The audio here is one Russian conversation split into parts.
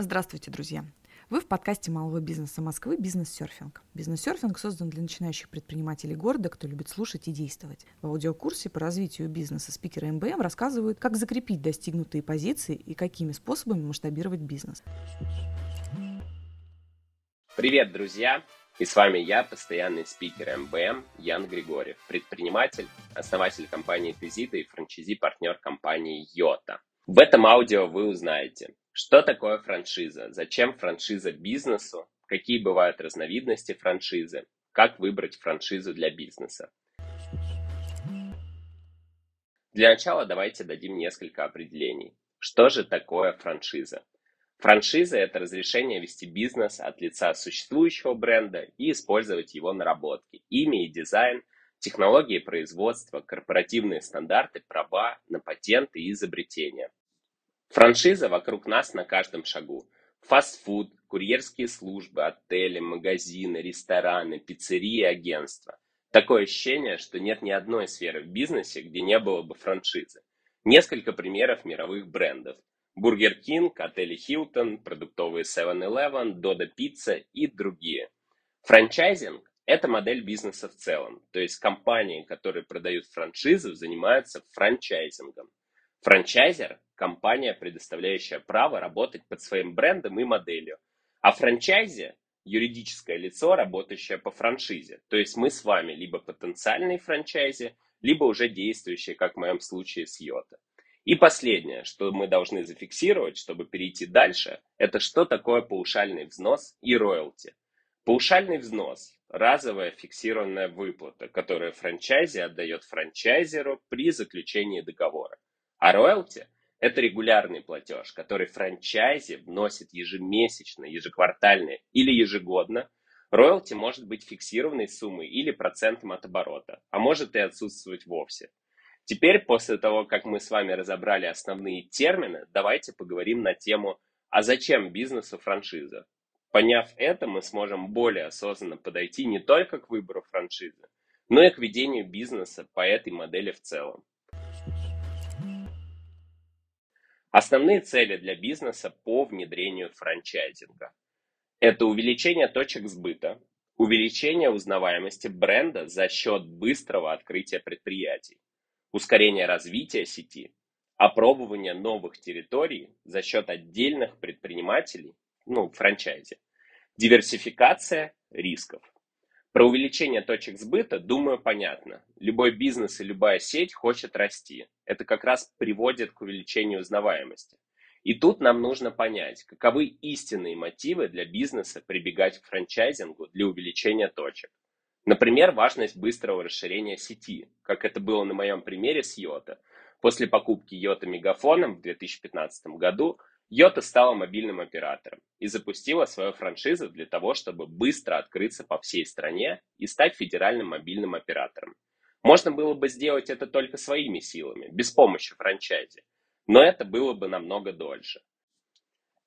Здравствуйте, друзья! Вы в подкасте малого бизнеса Москвы «Бизнес-серфинг». Бизнес-серфинг создан для начинающих предпринимателей города, кто любит слушать и действовать. В аудиокурсе по развитию бизнеса спикеры МБМ рассказывают, как закрепить достигнутые позиции и какими способами масштабировать бизнес. Привет, друзья! И с вами я, постоянный спикер МБМ Ян Григорьев, предприниматель, основатель компании Тезита и франчизи-партнер компании Йота. В этом аудио вы узнаете, что такое франшиза? Зачем франшиза бизнесу? Какие бывают разновидности франшизы? Как выбрать франшизу для бизнеса? Для начала давайте дадим несколько определений. Что же такое франшиза? Франшиза – это разрешение вести бизнес от лица существующего бренда и использовать его наработки, имя и дизайн, технологии производства, корпоративные стандарты, права на патенты и изобретения. Франшиза вокруг нас на каждом шагу. Фастфуд, курьерские службы, отели, магазины, рестораны, пиццерии, агентства. Такое ощущение, что нет ни одной сферы в бизнесе, где не было бы франшизы. Несколько примеров мировых брендов. Burger King, отели Хилтон, продуктовые 7-Eleven, Додо Пицца и другие. Франчайзинг – это модель бизнеса в целом, то есть компании, которые продают франшизы, занимаются франчайзингом. Франчайзер – компания, предоставляющая право работать под своим брендом и моделью. А франчайзи – юридическое лицо, работающее по франшизе. То есть мы с вами либо потенциальные франчайзи, либо уже действующие, как в моем случае с Йота. И последнее, что мы должны зафиксировать, чтобы перейти дальше, это что такое паушальный взнос и роялти. Паушальный взнос – разовая фиксированная выплата, которую франчайзи отдает франчайзеру при заключении договора. А роялти – это регулярный платеж, который франчайзи вносит ежемесячно, ежеквартально или ежегодно. Роялти может быть фиксированной суммой или процентом от оборота, а может и отсутствовать вовсе. Теперь, после того, как мы с вами разобрали основные термины, давайте поговорим на тему «А зачем бизнесу франшиза?». Поняв это, мы сможем более осознанно подойти не только к выбору франшизы, но и к ведению бизнеса по этой модели в целом. Основные цели для бизнеса по внедрению франчайзинга. Это увеличение точек сбыта, увеличение узнаваемости бренда за счет быстрого открытия предприятий, ускорение развития сети, опробование новых территорий за счет отдельных предпринимателей, ну, франчайзи, диверсификация рисков. Про увеличение точек сбыта, думаю, понятно. Любой бизнес и любая сеть хочет расти. Это как раз приводит к увеличению узнаваемости. И тут нам нужно понять, каковы истинные мотивы для бизнеса прибегать к франчайзингу для увеличения точек. Например, важность быстрого расширения сети, как это было на моем примере с Йота. После покупки Йота Мегафоном в 2015 году Йота стала мобильным оператором и запустила свою франшизу для того, чтобы быстро открыться по всей стране и стать федеральным мобильным оператором. Можно было бы сделать это только своими силами, без помощи франчайзи, но это было бы намного дольше.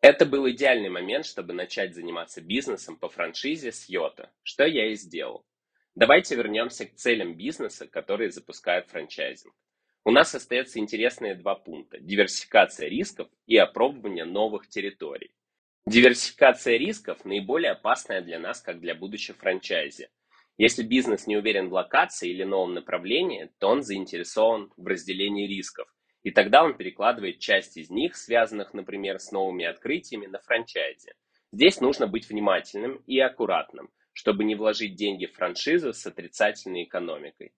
Это был идеальный момент, чтобы начать заниматься бизнесом по франшизе с Йота, что я и сделал. Давайте вернемся к целям бизнеса, которые запускают франчайзинг. У нас остается интересные два пункта – диверсификация рисков и опробование новых территорий. Диверсификация рисков наиболее опасная для нас, как для будущего франчайзи. Если бизнес не уверен в локации или новом направлении, то он заинтересован в разделении рисков, и тогда он перекладывает часть из них, связанных, например, с новыми открытиями, на франчайзи. Здесь нужно быть внимательным и аккуратным, чтобы не вложить деньги в франшизу с отрицательной экономикой.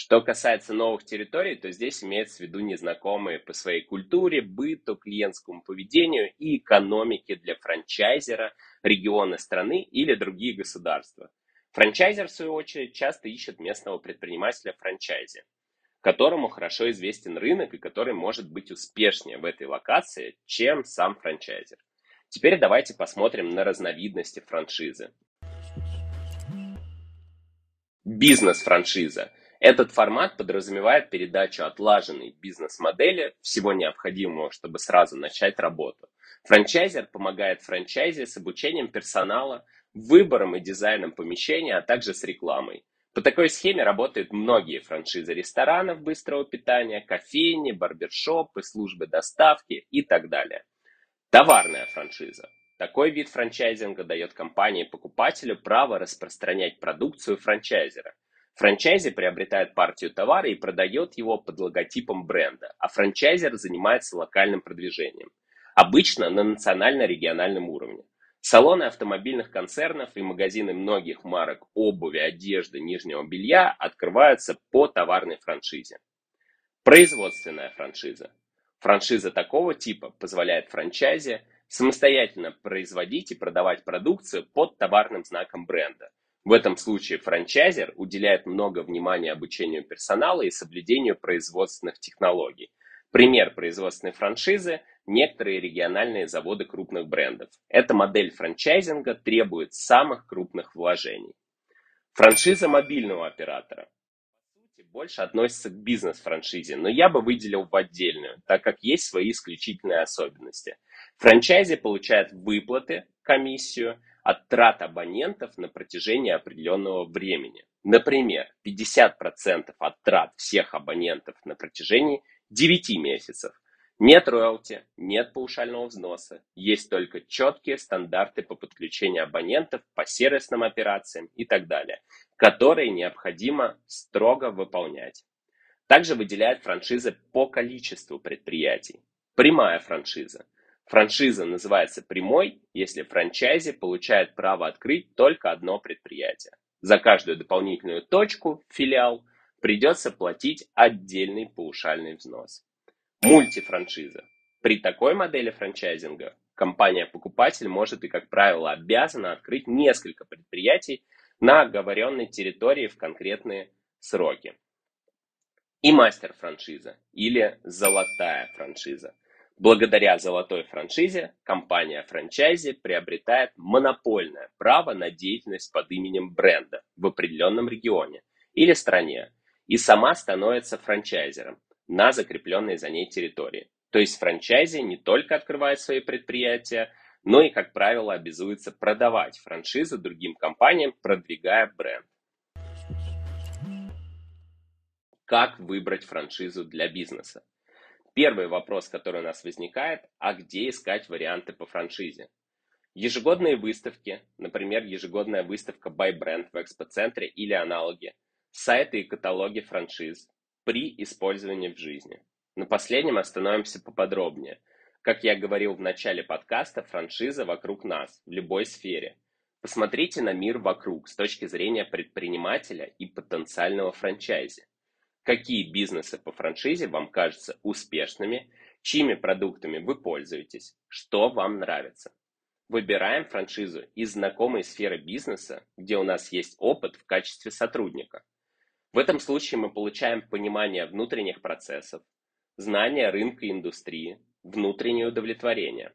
Что касается новых территорий, то здесь имеется в виду незнакомые по своей культуре, быту, клиентскому поведению и экономике для франчайзера, регионы страны или другие государства. Франчайзер, в свою очередь, часто ищет местного предпринимателя франчайзи, которому хорошо известен рынок и который может быть успешнее в этой локации, чем сам франчайзер. Теперь давайте посмотрим на разновидности франшизы. Бизнес-франшиза – этот формат подразумевает передачу отлаженной бизнес-модели, всего необходимого, чтобы сразу начать работу. Франчайзер помогает франчайзе с обучением персонала, выбором и дизайном помещения, а также с рекламой. По такой схеме работают многие франшизы ресторанов быстрого питания, кофейни, барбершопы, службы доставки и так далее. Товарная франшиза. Такой вид франчайзинга дает компании-покупателю право распространять продукцию франчайзера. Франчайзи приобретает партию товара и продает его под логотипом бренда, а франчайзер занимается локальным продвижением. Обычно на национально-региональном уровне. Салоны автомобильных концернов и магазины многих марок обуви, одежды, нижнего белья открываются по товарной франшизе. Производственная франшиза. Франшиза такого типа позволяет франчайзе самостоятельно производить и продавать продукцию под товарным знаком бренда. В этом случае франчайзер уделяет много внимания обучению персонала и соблюдению производственных технологий. Пример производственной франшизы – некоторые региональные заводы крупных брендов. Эта модель франчайзинга требует самых крупных вложений. Франшиза мобильного оператора больше относится к бизнес-франшизе, но я бы выделил в отдельную, так как есть свои исключительные особенности. Франчайзи получает выплаты, комиссию от трат абонентов на протяжении определенного времени. Например, 50% от трат всех абонентов на протяжении 9 месяцев. Нет роялти, нет паушального взноса, есть только четкие стандарты по подключению абонентов, по сервисным операциям и так далее, которые необходимо строго выполнять. Также выделяют франшизы по количеству предприятий. Прямая франшиза. Франшиза называется прямой, если франчайзи получает право открыть только одно предприятие. За каждую дополнительную точку, филиал, придется платить отдельный паушальный взнос. Мультифраншиза. При такой модели франчайзинга компания-покупатель может и, как правило, обязана открыть несколько предприятий на оговоренной территории в конкретные сроки. И мастер-франшиза или золотая франшиза. Благодаря золотой франшизе компания франчайзи приобретает монопольное право на деятельность под именем бренда в определенном регионе или стране и сама становится франчайзером на закрепленной за ней территории. То есть франчайзи не только открывает свои предприятия, но и, как правило, обязуется продавать франшизы другим компаниям, продвигая бренд. Как выбрать франшизу для бизнеса? Первый вопрос, который у нас возникает, а где искать варианты по франшизе? Ежегодные выставки, например, ежегодная выставка Buy Brand в экспоцентре или аналоги, сайты и каталоги франшиз, при использовании в жизни. На последнем остановимся поподробнее. Как я говорил в начале подкаста, франшиза вокруг нас, в любой сфере. Посмотрите на мир вокруг с точки зрения предпринимателя и потенциального франчайзи. Какие бизнесы по франшизе вам кажутся успешными, чьими продуктами вы пользуетесь, что вам нравится. Выбираем франшизу из знакомой сферы бизнеса, где у нас есть опыт в качестве сотрудника – в этом случае мы получаем понимание внутренних процессов, знание рынка и индустрии, внутреннее удовлетворение.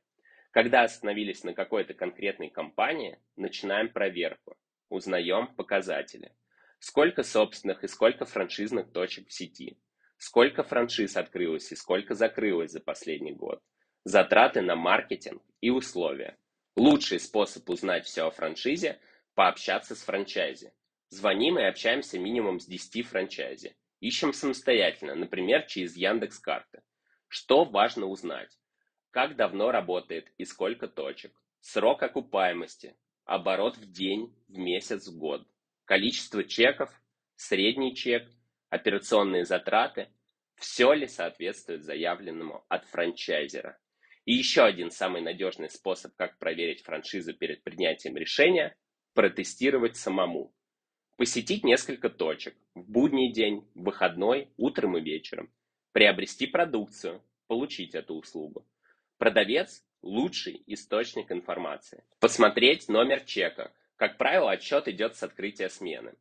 Когда остановились на какой-то конкретной компании, начинаем проверку, узнаем показатели. Сколько собственных и сколько франшизных точек в сети. Сколько франшиз открылось и сколько закрылось за последний год. Затраты на маркетинг и условия. Лучший способ узнать все о франшизе – пообщаться с франчайзи. Звоним и общаемся минимум с 10 франчайзи. Ищем самостоятельно, например, через Яндекс Карты. Что важно узнать? Как давно работает и сколько точек? Срок окупаемости, оборот в день, в месяц, в год. Количество чеков, средний чек, операционные затраты. Все ли соответствует заявленному от франчайзера? И еще один самый надежный способ, как проверить франшизу перед принятием решения – протестировать самому посетить несколько точек в будний день, в выходной, утром и вечером, приобрести продукцию, получить эту услугу. Продавец – лучший источник информации. Посмотреть номер чека. Как правило, отчет идет с открытия смены.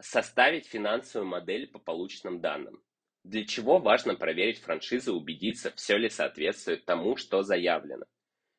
Составить финансовую модель по полученным данным. Для чего важно проверить франшизу и убедиться, все ли соответствует тому, что заявлено.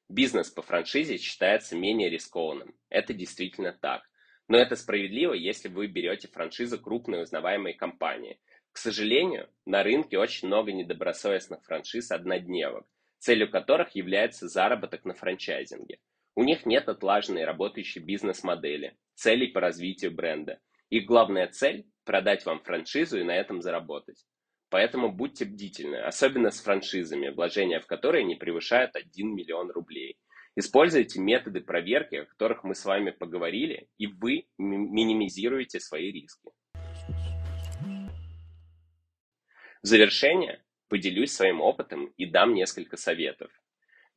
Бизнес по франшизе считается менее рискованным. Это действительно так. Но это справедливо, если вы берете франшизу крупной узнаваемой компании. К сожалению, на рынке очень много недобросовестных франшиз-однодневок, целью которых является заработок на франчайзинге. У них нет отлаженной работающей бизнес-модели, целей по развитию бренда. Их главная цель – продать вам франшизу и на этом заработать. поэтому будьте бдительны, особенно с франшизами, вложения в которые не превышают 1 миллион рублей. Используйте методы проверки, о которых мы с вами поговорили, и вы минимизируете свои риски. В завершение поделюсь своим опытом и дам несколько советов.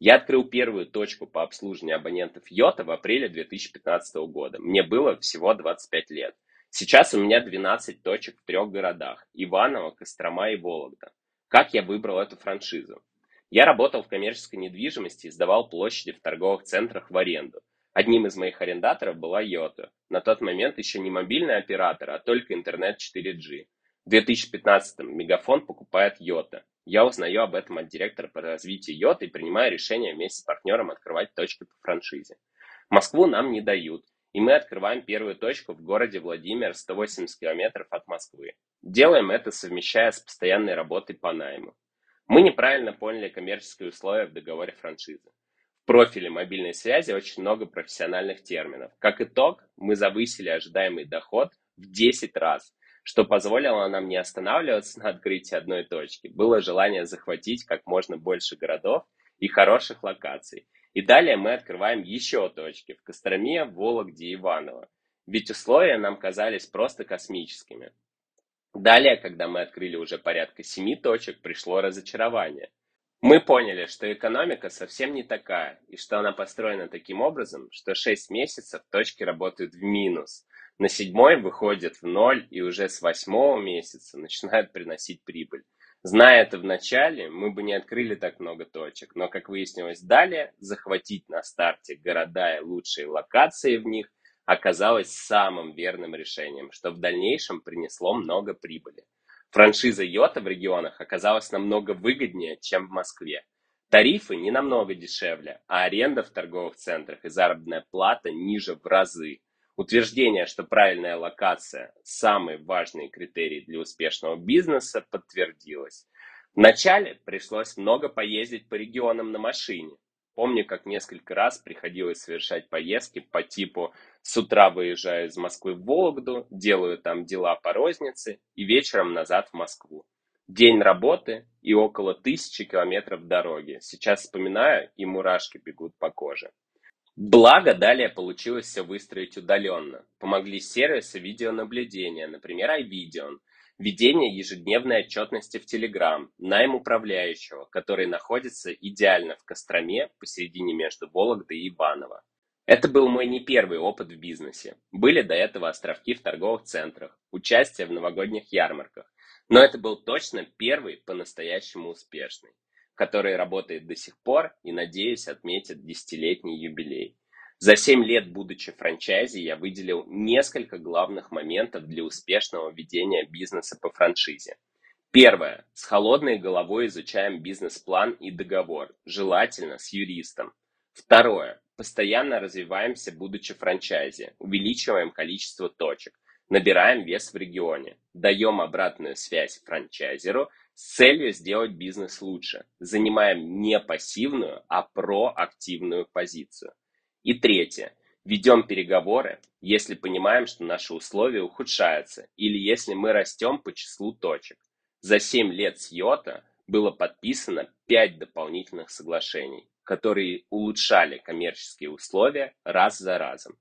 Я открыл первую точку по обслуживанию абонентов Йота в апреле 2015 года. Мне было всего 25 лет. Сейчас у меня 12 точек в трех городах – Иваново, Кострома и Вологда. Как я выбрал эту франшизу? Я работал в коммерческой недвижимости и сдавал площади в торговых центрах в аренду. Одним из моих арендаторов была Йота. На тот момент еще не мобильный оператор, а только интернет 4G. В 2015-м Мегафон покупает Йота. Я узнаю об этом от директора по развитию Йота и принимаю решение вместе с партнером открывать точки по франшизе. Москву нам не дают, и мы открываем первую точку в городе Владимир, 180 километров от Москвы. Делаем это, совмещая с постоянной работой по найму. Мы неправильно поняли коммерческие условия в договоре франшизы. В профиле мобильной связи очень много профессиональных терминов. Как итог, мы завысили ожидаемый доход в 10 раз, что позволило нам не останавливаться на открытии одной точки. Было желание захватить как можно больше городов и хороших локаций. И далее мы открываем еще точки в Костроме, Вологде и Иваново. Ведь условия нам казались просто космическими. Далее, когда мы открыли уже порядка семи точек, пришло разочарование. Мы поняли, что экономика совсем не такая, и что она построена таким образом, что 6 месяцев точки работают в минус, на седьмой выходят в ноль и уже с восьмого месяца начинают приносить прибыль. Зная это в начале, мы бы не открыли так много точек, но, как выяснилось далее, захватить на старте города и лучшие локации в них оказалось самым верным решением, что в дальнейшем принесло много прибыли. Франшиза Йота в регионах оказалась намного выгоднее, чем в Москве. Тарифы не намного дешевле, а аренда в торговых центрах и заработная плата ниже в разы. Утверждение, что правильная локация – самый важный критерий для успешного бизнеса, подтвердилось. Вначале пришлось много поездить по регионам на машине. Помню, как несколько раз приходилось совершать поездки по типу с утра выезжаю из Москвы в Вологду, делаю там дела по рознице и вечером назад в Москву. День работы и около тысячи километров дороги. Сейчас вспоминаю, и мурашки бегут по коже. Благо, далее получилось все выстроить удаленно. Помогли сервисы видеонаблюдения, например, iVideon, ведение ежедневной отчетности в Telegram, найм управляющего, который находится идеально в Костроме, посередине между Вологдой и Иваново. Это был мой не первый опыт в бизнесе. Были до этого островки в торговых центрах, участие в новогодних ярмарках. Но это был точно первый по-настоящему успешный который работает до сих пор и, надеюсь, отметит десятилетний юбилей. За 7 лет, будучи франчайзи, я выделил несколько главных моментов для успешного ведения бизнеса по франшизе. Первое. С холодной головой изучаем бизнес-план и договор, желательно с юристом. Второе. Постоянно развиваемся, будучи франчайзи, увеличиваем количество точек, набираем вес в регионе, даем обратную связь франчайзеру с целью сделать бизнес лучше. Занимаем не пассивную, а проактивную позицию. И третье. Ведем переговоры, если понимаем, что наши условия ухудшаются или если мы растем по числу точек. За 7 лет с Йота было подписано 5 дополнительных соглашений, которые улучшали коммерческие условия раз за разом.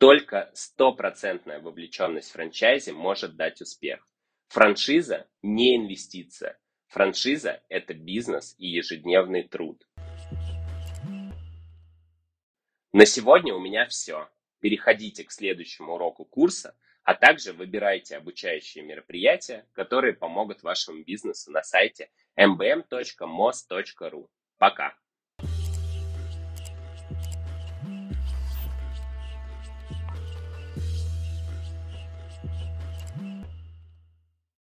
Только стопроцентная вовлеченность в франчайзе может дать успех. Франшиза не инвестиция. Франшиза – это бизнес и ежедневный труд. На сегодня у меня все. Переходите к следующему уроку курса, а также выбирайте обучающие мероприятия, которые помогут вашему бизнесу на сайте mbm.mos.ru. Пока!